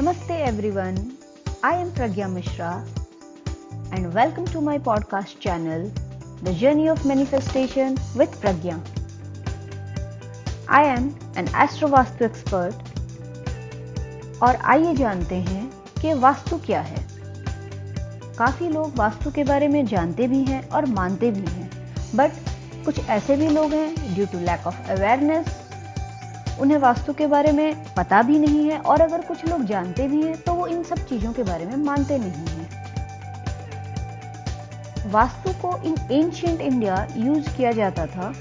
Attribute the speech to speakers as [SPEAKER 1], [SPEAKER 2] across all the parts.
[SPEAKER 1] Namaste everyone. I am Pragya Mishra and welcome to my podcast channel, The Journey of Manifestation with Pragya. I am an Astrovastu expert और आइए जानते हैं कि वास्तु क्या है काफ़ी लोग वास्तु के बारे में जानते भी हैं और मानते भी हैं बट कुछ ऐसे भी लोग हैं due to lack of awareness उन्हें वास्तु के बारे में पता भी नहीं है और अगर कुछ लोग जानते भी हैं तो वो इन सब चीज़ों के बारे में मानते नहीं हैं। वास्तु को इन एंशियंट इंडिया यूज़ किया जाता था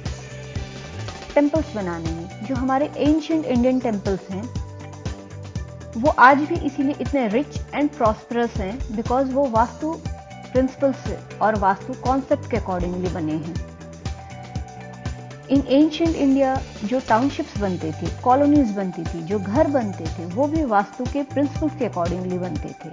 [SPEAKER 1] टेंपल्स बनाने में, जो हमारे एंशियंट इंडियन टेंपल्स हैं। वो आज भी इसीलिए इतने रिच एंड प्रॉस्परस हैं बिकॉज़ वो वास्तु प्रिंसिपल्स और वास्तु कॉन्सेप्ट के अकॉर्डिंगली बने हैं। इन एंशियंट इंडिया जो टाउनशिप्स बनते थे कॉलोनीज बनती थी जो घर बनते थे वो भी वास्तु के प्रिंसिपल्स के अकॉर्डिंगली बनते थे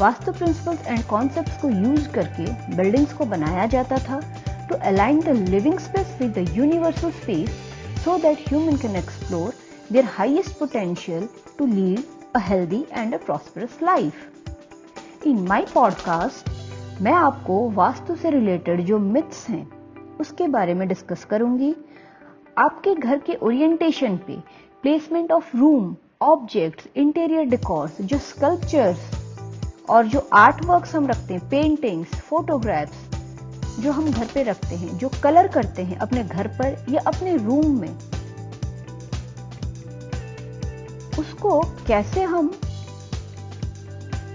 [SPEAKER 1] वास्तु प्रिंसिपल्स एंड कॉन्सेप्ट्स को यूज़ करके बिल्डिंग्स को बनाया जाता था to align the living space with the universal space so that human can explore their highest potential to lead a healthy and a prosperous life. In my podcast, मैं आपको वास्तु से related जो myths हैं उसके बारे में डिस्कस करूँगी। आपके घर के ओरिएंटेशन पे placement of room objects interior decors जो स्कल्पचर्स और जो आर्ट वर्क्स हम रखते हैं पेंटिंग्स फोटोग्राफ्स जो हम घर पे रखते हैं, जो कलर करते हैं अपने घर पर या अपने रूम में, उसको कैसे हम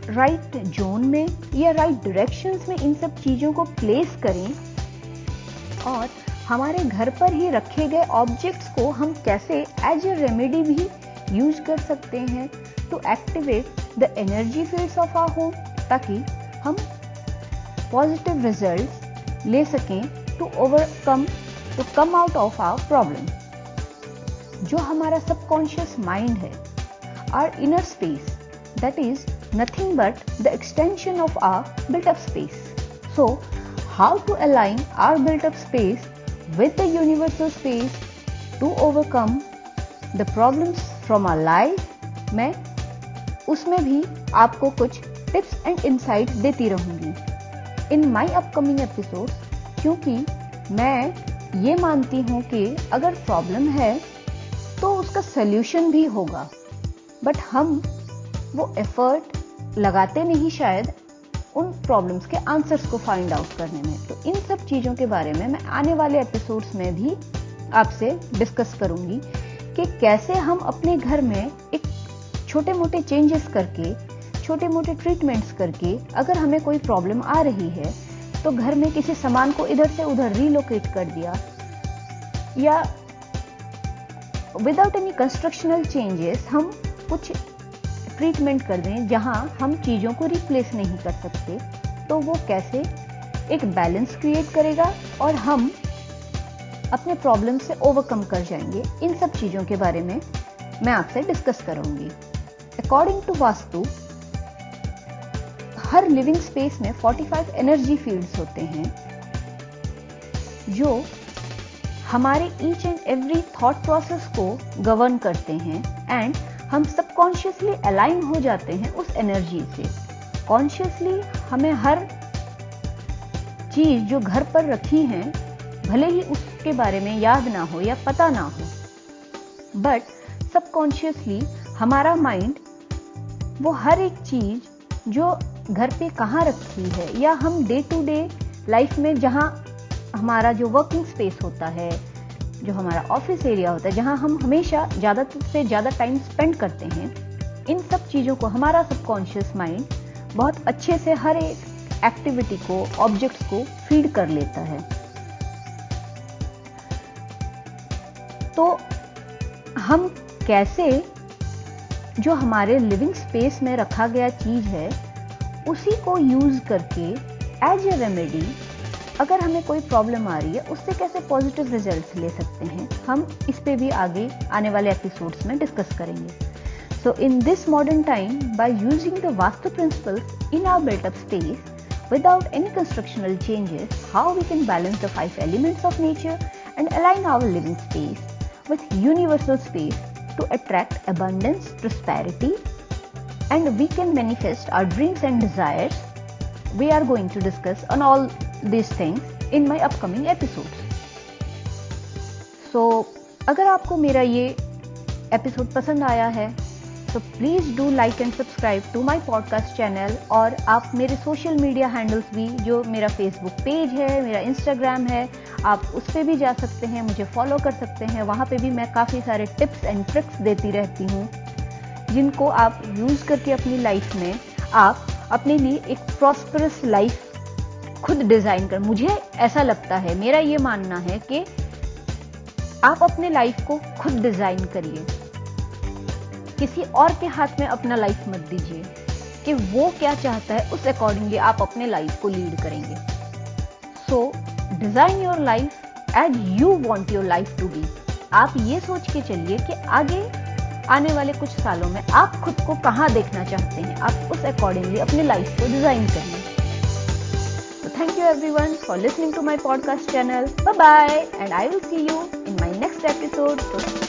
[SPEAKER 1] राइट right जोन में या राइट right डायरेक्शंस में इन सब चीज़ों को प्लेस करें और हमारे घर पर ही रखे गए ऑब्जेक्ट्स को हम कैसे एज ए रेमेडी भी यूज़ कर सकते हैं to activate the energy fields of our home ताकि हम पॉजिटिव रिज़ल्ट ले सकें to overcome to come out of our problem जो हमारा सबकॉन्शियस माइंड है our inner space that is nothing but the extension of our built up space so how to align our built up space with the universal space to overcome the problems from our life मैं, उसमें भी आपको कुछ tips and insight देती रहूँगी। इन my upcoming episode क्योंकि मैं ये मानती हूँ कि अगर प्रॉब्लम है तो उसका सोल्यूशन भी होगा। बट हम वो एफर्ट लगाते नहीं शायद उन प्रॉब्लम्स के आंसर्स को फाइंड आउट करने में। तो इन सब चीज़ों के बारे में मैं आने वाले एपिसोड्स में भी आपसे डिस्कस करूँगी कि कैसे हम अपने घर में एक छोटे मोटे चेंजेस करके छोटे मोटे ट्रीटमेंट्स करके अगर हमें कोई प्रॉब्लम आ रही है तो घर में किसी सामान को इधर से उधर रिलोकेट कर दिया या विदाउट एनी कंस्ट्रक्शनल चेंजेस हम कुछ ट्रीटमेंट कर दें जहाँ हम चीज़ों को रिप्लेस नहीं कर सकते तो वो कैसे एक बैलेंस क्रिएट करेगा और हम अपने प्रॉब्लम से ओवरकम कर जाएँगे। इन सब चीज़ों के बारे में मैं आपसे डिस्कस करूँगी। अकॉर्डिंग टू वास्तु हर लिविंग स्पेस में 45 एनर्जी फील्ड्स होते हैं, जो हमारे each and every thought process को गवर्न करते हैं एंड हम सबकॉन्शियसली अलाइन हो जाते हैं उस एनर्जी से। कॉन्शियसली हमें हर चीज़ जो घर पर रखी है, भले ही उसके बारे में याद ना हो या पता ना हो। बट सबकॉन्शियसली हमारा माइंड वो हर एक चीज़ जो घर पे कहाँ रखी है या हम डे टू डे लाइफ में जहाँ हमारा जो वर्किंग स्पेस होता है जो हमारा ऑफ़िस एरिया होता है, जहाँ हम हमेशा ज़्यादा से ज़्यादा टाइम स्पेंड करते हैं, इन सब चीज़ों को हमारा सबकॉन्शियस माइंड बहुत अच्छे से हर एक एक्टिविटी को ऑब्जेक्ट्स को फ़ीड कर लेता है। तो हम कैसे जो हमारे लिविंग स्पेस में रखा गया चीज़ है, उसी को यूज़ करके एज ए रेमेडी अगर हमें कोई प्रॉब्लम आ रही है, उससे कैसे पॉजिटिव रिजल्ट्स ले सकते हैं, हम इस पे भी आगे, आने वाले एपिसोड्स में डिस्कस करेंगे। So in this modern time by using the vastu principles in our built up space without any constructional changes how we can balance the five elements of nature and align our living space with universal space to attract abundance prosperity and we can manifest our dreams and desires we are going to discuss on all these things in my upcoming episodes. So, अगर आपको मेरा ये episode पसंद आया है तो please do like and subscribe to my podcast channel और आप मेरे सोशल मीडिया हैंडल्स भी जो मेरा फेसबुक पेज है मेरा इंस्टाग्राम है आप उस पर भी जा सकते हैं मुझे फॉलो कर सकते हैं वहाँ पे भी मैं काफ़ी सारे टिप्स एंड ट्रिक्स देती रहती हूँ जिनको आप यूज़ करके अपनी लाइफ में आप अपने लिए एक प्रॉस्परस लाइफ खुद डिज़ाइन कर, मुझे ऐसा लगता है, मेरा ये मानना है कि आप अपने लाइफ को खुद डिज़ाइन करिए। किसी और के हाथ में अपना लाइफ मत दीजिए कि वो क्या चाहता है, उस अकॉर्डिंगली आप अपने लाइफ को लीड करेंगे। So design your life as you want your life to be आप ये सोच के चलिए कि आगे, आने वाले कुछ सालों में आप खुद को कहाँ देखना चाहते हैं। आप उस अकॉर्डिंगली अपने लाइफ को डिज़ाइन करिए। thank you everyone for listening to my podcast channel. Bye bye, and I will see you in my next episode.